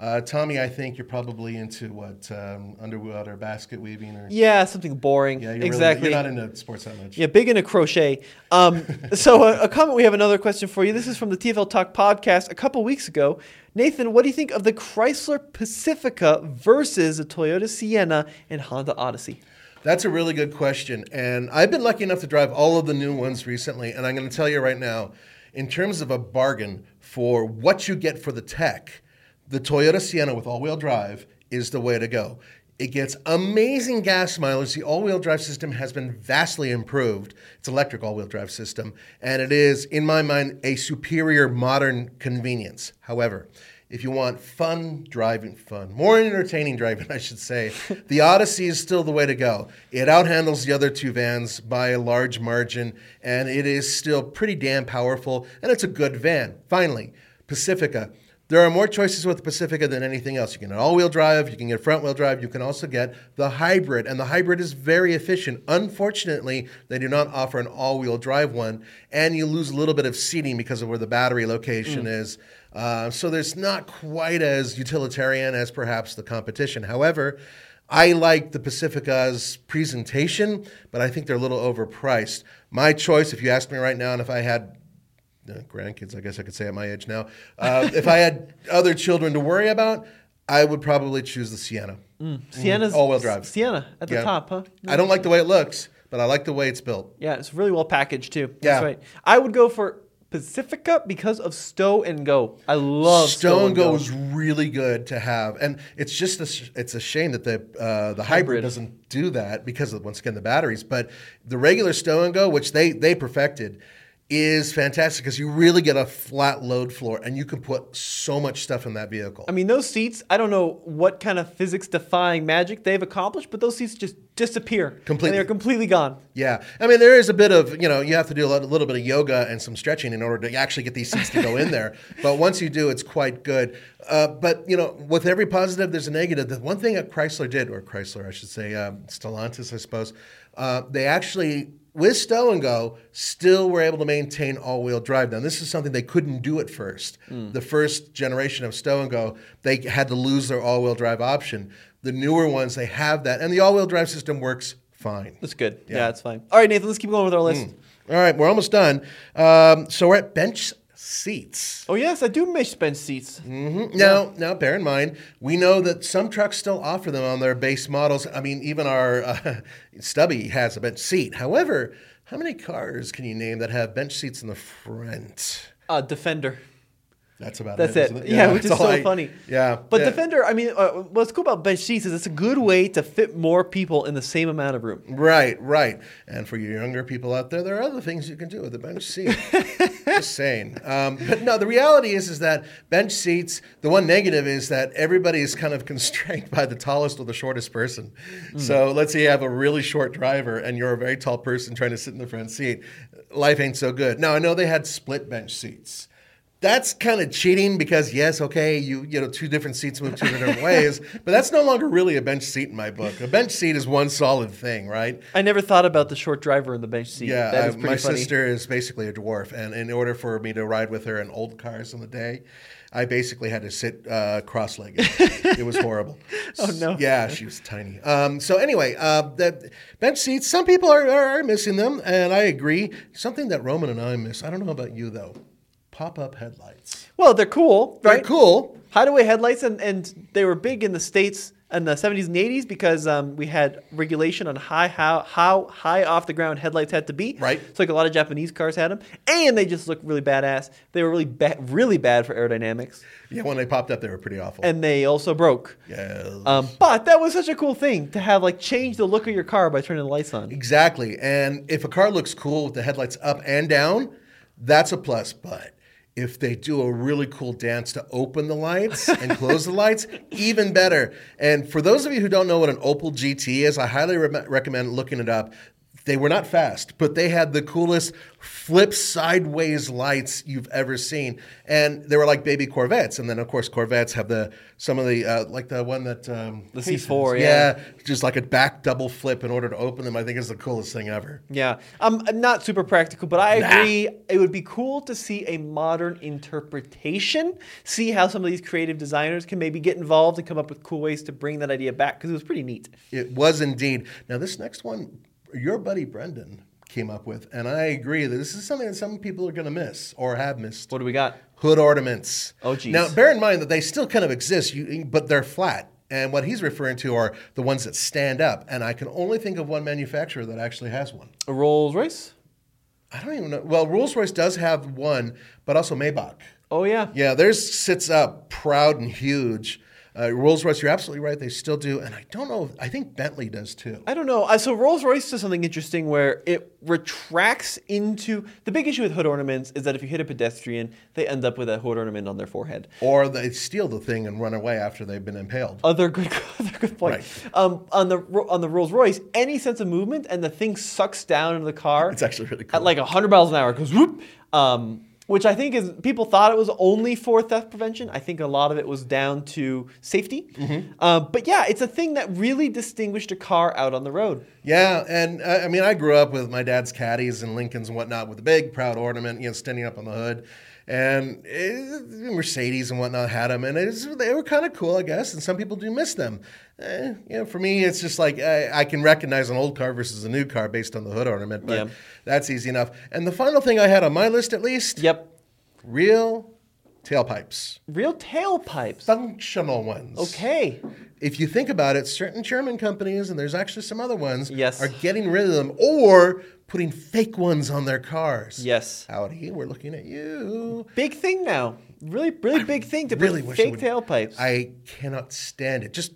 Uh, Tommy, I think you're probably into what um, underwater basket weaving, or Yeah, something boring. yeah, you're exactly. Really, you're not into sports that much. Yeah, big into crochet. Um, so a, a comment. We have another question for you. This is from the TFL Talk podcast a couple weeks ago. Nathan, what do you think of the Chrysler Pacifica versus the Toyota Sienna and Honda Odyssey? That's a really good question, and I've been lucky enough to drive all of the new ones recently, and I'm going to tell you right now, in terms of a bargain for what you get for the tech, the Toyota Sienna with all-wheel drive is the way to go. It gets amazing gas mileage. The all wheel drive system has been vastly improved. It's electric all wheel drive system, and it is, in my mind, a superior modern convenience. However, if you want fun driving, fun, more entertaining driving, I should say, the Odyssey is still the way to go. It outhandles the other two vans by a large margin, and it is still pretty damn powerful, and it's a good van. Finally, Pacifica. There are more choices with the Pacifica than anything else. You can get all-wheel drive, you can get front-wheel drive, you can also get the hybrid, and the hybrid is very efficient. Unfortunately, they do not offer an all-wheel drive one, and you lose a little bit of seating because of where the battery location is. Uh, so there's not quite as utilitarian as perhaps the competition. However, I like the Pacifica's presentation, but I think they're a little overpriced. My choice, if you ask me right now, and if I had grandkids, I guess I could say at my age now, uh, if I had other children to worry about, I would probably choose the Sienna. Sienna's all-wheel drive. Sienna at the Yeah. top, huh? I don't like the way it looks, but I like the way it's built. Yeah, it's really well packaged too. That's Yeah. right. I would go for Pacifica because of Stow and Go. I love Stow, and Go Go. is really good to have, and it's just a, it's a shame that the uh, the hybrid. Hybrid. doesn't do that because of once again the batteries. But the regular Stow and Go, which they they perfected, is fantastic because you really get a flat load floor, and you can put so much stuff in that vehicle. I mean, those seats, I don't know what kind of physics defying magic they've accomplished, but those seats just disappear. Completely. They're completely gone. Yeah, I mean there is a bit of you know you have to do a, lot, a little bit of yoga and some stretching in order to actually get these seats to go in there. But once you do, it's quite good. Uh, but you know, with every positive, there's a negative. The one thing that Chrysler did, or Chrysler, I should say, um, Stellantis, I suppose, uh, they actually with Stow and Go still were able to maintain all-wheel drive. Now this is something they couldn't do at first. The first generation of Stow and Go, they had to lose their all-wheel drive option. The newer ones, they have that, and the all-wheel drive system works fine. That's good. Yeah, Yeah. it's fine. All right, Nathan, let's keep going with our list. All right, we're almost done. Um, so we're at bench seats. Oh, yes, I do miss bench seats. Mhm. Now, now, bear in mind, we know that some trucks still offer them on their base models. I mean, even our uh, Stubby has a bench seat. However, how many cars can you name that have bench seats in the front? Uh, Defender. That's about That's it. it. isn't Yeah, which is so I- funny. Yeah, But yeah. Defender, I mean, uh, what's cool about bench seats is it's a good way to fit more people in the same amount of room. Right, right. And for your younger people out there, there are other things you can do with a bench seat. Just saying. Um, but no, the reality is, is that bench seats. The one negative is that everybody is kind of constrained by the tallest or the shortest person. So let's say you have a really short driver and you're a very tall person trying to sit in the front seat. Life ain't so good. Now I know they had split bench seats. That's kind of cheating because yes, okay, you you know two different seats move two different ways, but that's no longer really a bench seat in my book. A bench seat is one solid thing, right? I never thought about the short driver in the bench seat. Yeah, that I- pretty my funny. sister is basically a dwarf, and in order for me to ride with her in old cars in the day, I basically had to sit uh, cross-legged. it was horrible. Oh, no. Yeah, she was tiny. Um, so anyway, uh, the bench seats. Some people are, are missing them, and I agree. Something that Roman and I miss. I don't know about you though. Pop-up headlights. Well, they're cool, They're right? cool. Hideaway headlights, and, and they were big in the states in the 70s and 80s because um, we had regulation on high how how high off the ground headlights had to be. Right. So like a lot of Japanese cars had them, and they just looked really badass. They were really bad, really bad for aerodynamics, Yeah, when they popped up, they were pretty awful. and they also broke. yeah. Um, but that was such a cool thing to have like change the look of your car by turning the lights on. Exactly. And if a car looks cool with the headlights up and down, that's a plus. But if they do a really cool dance to open the lights and close the lights, even better. And for those of you who don't know what an Opel GT is, I highly re- recommend looking it up. They were not fast, but they had the coolest flip sideways lights you've ever seen, and they were like baby Corvettes. And then, of course, Corvettes have the some of the uh, like the one that um, The C4, has. yeah. just like a back double flip in order to open them. I think is the coolest thing ever. Yeah, I'm not super practical, but I agree. It would be cool to see a modern interpretation, see how some of these creative designers can maybe get involved and come up with cool ways to bring that idea back because it was pretty neat. It was indeed. Now, this next one, your buddy Brendan came up with, and I agree that this is something that some people are going to miss or have missed. What do we got? Hood ornaments. Oh, geez. Now, bear in mind that they still kind of exist, you, but they're flat. And what he's referring to are the ones that stand up. And I can only think of one manufacturer that actually has one. A Rolls Royce? I don't even know. Well, Rolls Royce does have one, but also Maybach. Oh yeah. Yeah, theirs sits up proud and huge. Uh, Rolls Royce, you're absolutely right. They still do. And I don't know. I think Bentley does too. I don't know. Uh, So Rolls Royce does something interesting where it retracts into the big issue with hood ornaments is that if you hit a pedestrian, they end up with a hood ornament on their forehead. Or they steal the thing and run away after they've been impaled. Other good, other good point. Right. Um, on the on the Rolls Royce, any sense of movement and the thing sucks down into the car. It's actually really cool. at like 100 miles an hour. It goes whoop. Um, which I think is people thought it was only for theft prevention. I think a lot of it was down to safety. Mm-hmm. Uh, but yeah, it's a thing that really distinguished a car out on the road. Yeah, and uh, I mean, I grew up with my dad's caddies and Lincolns and whatnot with a big proud ornament, you know, standing up on the hood. And eh, Mercedes and whatnot had them, and it was, they were kind of cool, I guess. And some people do miss them. Eh, you know, for me, it's just like I, I can recognize an old car versus a new car based on the hood ornament, but Yeah. that's easy enough. And the final thing I had on my list, at least, Yep. real tailpipes, Real tailpipes. functional ones. Okay. if you think about it, certain German companies, and there's actually some other ones, Yes. are getting rid of them or putting fake ones on their cars. Yes. Audi, we're looking at you. Big thing now. Really, really big thing to really put fake tailpipes. I cannot stand it. Just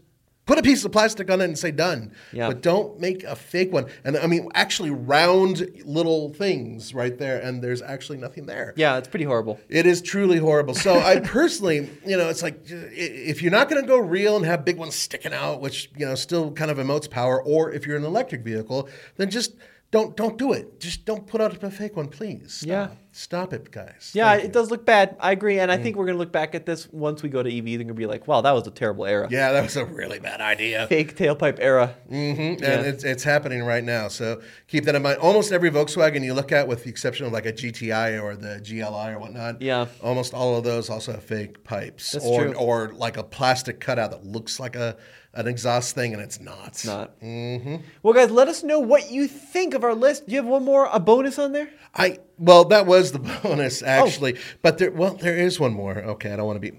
put a piece of plastic on it and say done. Yeah. But don't make a fake one. And I mean, actually round little things right there, and there's actually nothing there. yeah, it's pretty horrible. It is truly horrible. So I personally, you know, it's like if you're not going to go real and have big ones sticking out, which you know still kind of emotes power, or if you're an electric vehicle, then just don't don't do it. Just don't put out a fake one, please. Stop. Yeah. Stop it, guys. Yeah, Thank it you. does look bad. I agree, Mm. and I think we're gonna look back at this once we go to EV. They're gonna be like, "Wow, that was a terrible era." Yeah, that was a really bad idea. Fake tailpipe era. hmm And it's, it's happening right now. So keep that in mind. Almost every Volkswagen you look at, with the exception of like a GTI or the GLI or whatnot, Yeah. almost all of those also have fake pipes. That's or, true. Or like a plastic cutout that looks like a an exhaust thing and it's not. It's not. Mm-hmm. Well, guys, let us know what you think of our list. Do you have one more, a bonus on there? I well, that was the bonus Oh. actually, but there well there is one more. Okay, I don't want to be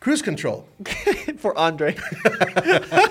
cruise control. For Andre.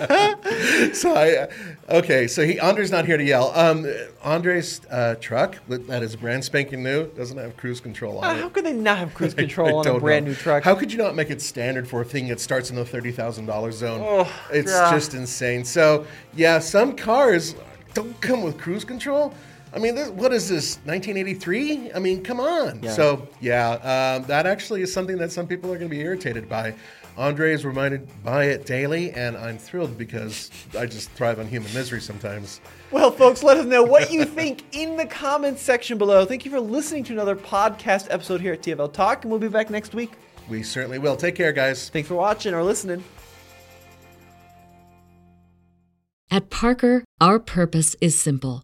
so I okay, so he Andre's not here to yell. Um, Andre's uh, truck that is brand spanking new doesn't have cruise control on Uh, it. how could they not have cruise I control on a brand know. new truck? How could you not make it standard for a thing that starts in the thirty thousand dollars zone? Oh, it's just insane. So yeah, some cars don't come with cruise control. I mean, this, what is this? 1983? I mean, come on. Yeah. So yeah, um, that actually is something that some people are going to be irritated by. Andre is reminded by it daily, and I'm thrilled because I just thrive on human misery sometimes. Well, folks, let us know what you think in the comments section below. Thank you for listening to another podcast episode here at TFL Talk, and we'll be back next week. We certainly will. Take care, guys. Thanks for watching or listening. At Parker, our purpose is simple.